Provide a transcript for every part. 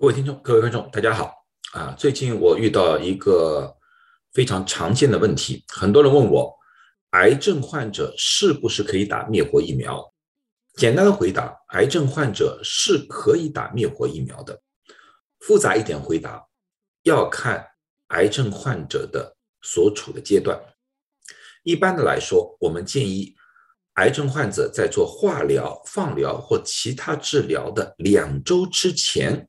各位听众、各位观众，大家好啊！最近我遇到一个非常常见的问题，很多人问我，癌症患者是不是可以打灭活疫苗？简单的回答，癌症患者是可以打灭活疫苗的。复杂一点回答，要看癌症患者的所处的阶段。一般的来说，我们建议癌症患者在做化疗、放疗或其他治疗的两周之前。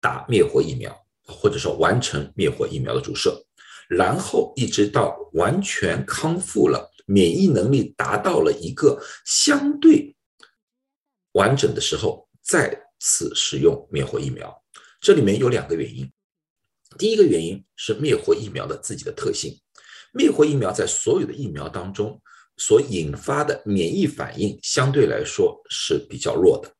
打灭活疫苗，或者说完成灭活疫苗的注射，然后一直到完全康复了，免疫能力达到了一个相对完整的时候，再次使用灭活疫苗。这里面有两个原因，第一个原因是灭活疫苗的自己的特性，灭活疫苗在所有的疫苗当中所引发的免疫反应相对来说是比较弱的。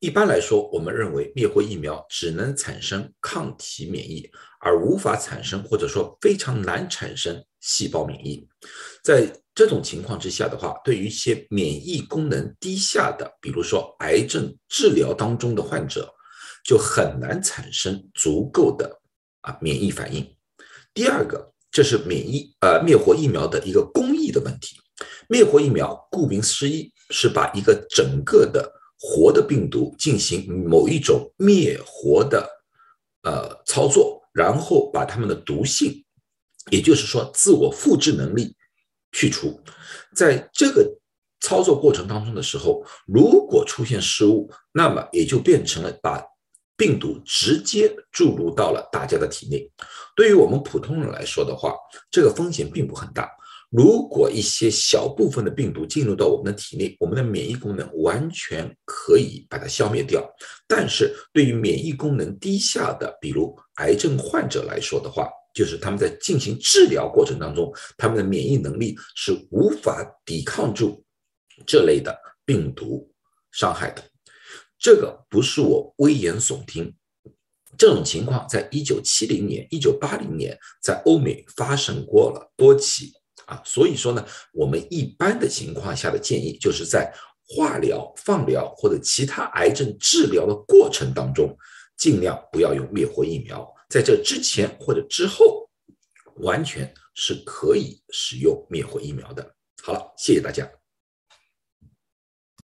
一般来说，我们认为灭活疫苗只能产生抗体免疫，而无法产生或者说非常难产生细胞免疫。在这种情况之下的话，对于一些免疫功能低下的，比如说癌症治疗当中的患者，就很难产生足够的啊免疫反应。第二个，这是免疫呃灭活疫苗的一个工艺的问题。灭活疫苗顾名思义是把一个整个的活的病毒进行某一种灭活的呃操作，然后把它们的毒性，也就是说自我复制能力去除。在这个操作过程当中的时候，如果出现失误，那么也就变成了把病毒直接注入到了大家的体内。对于我们普通人来说的话，这个风险并不很大。如果一些小部分的病毒进入到我们的体内，我们的免疫功能完全可以把它消灭掉。但是对于免疫功能低下的，比如癌症患者来说的话，就是他们在进行治疗过程当中，他们的免疫能力是无法抵抗住这类的病毒伤害的。这个不是我危言耸听，这种情况在一九七零年、一九八零年在欧美发生过了多起。啊，所以说呢，我们一般的情况下的建议，就是在化疗、放疗或者其他癌症治疗的过程当中，尽量不要用灭活疫苗。在这之前或者之后，完全是可以使用灭活疫苗的。好了，谢谢大家。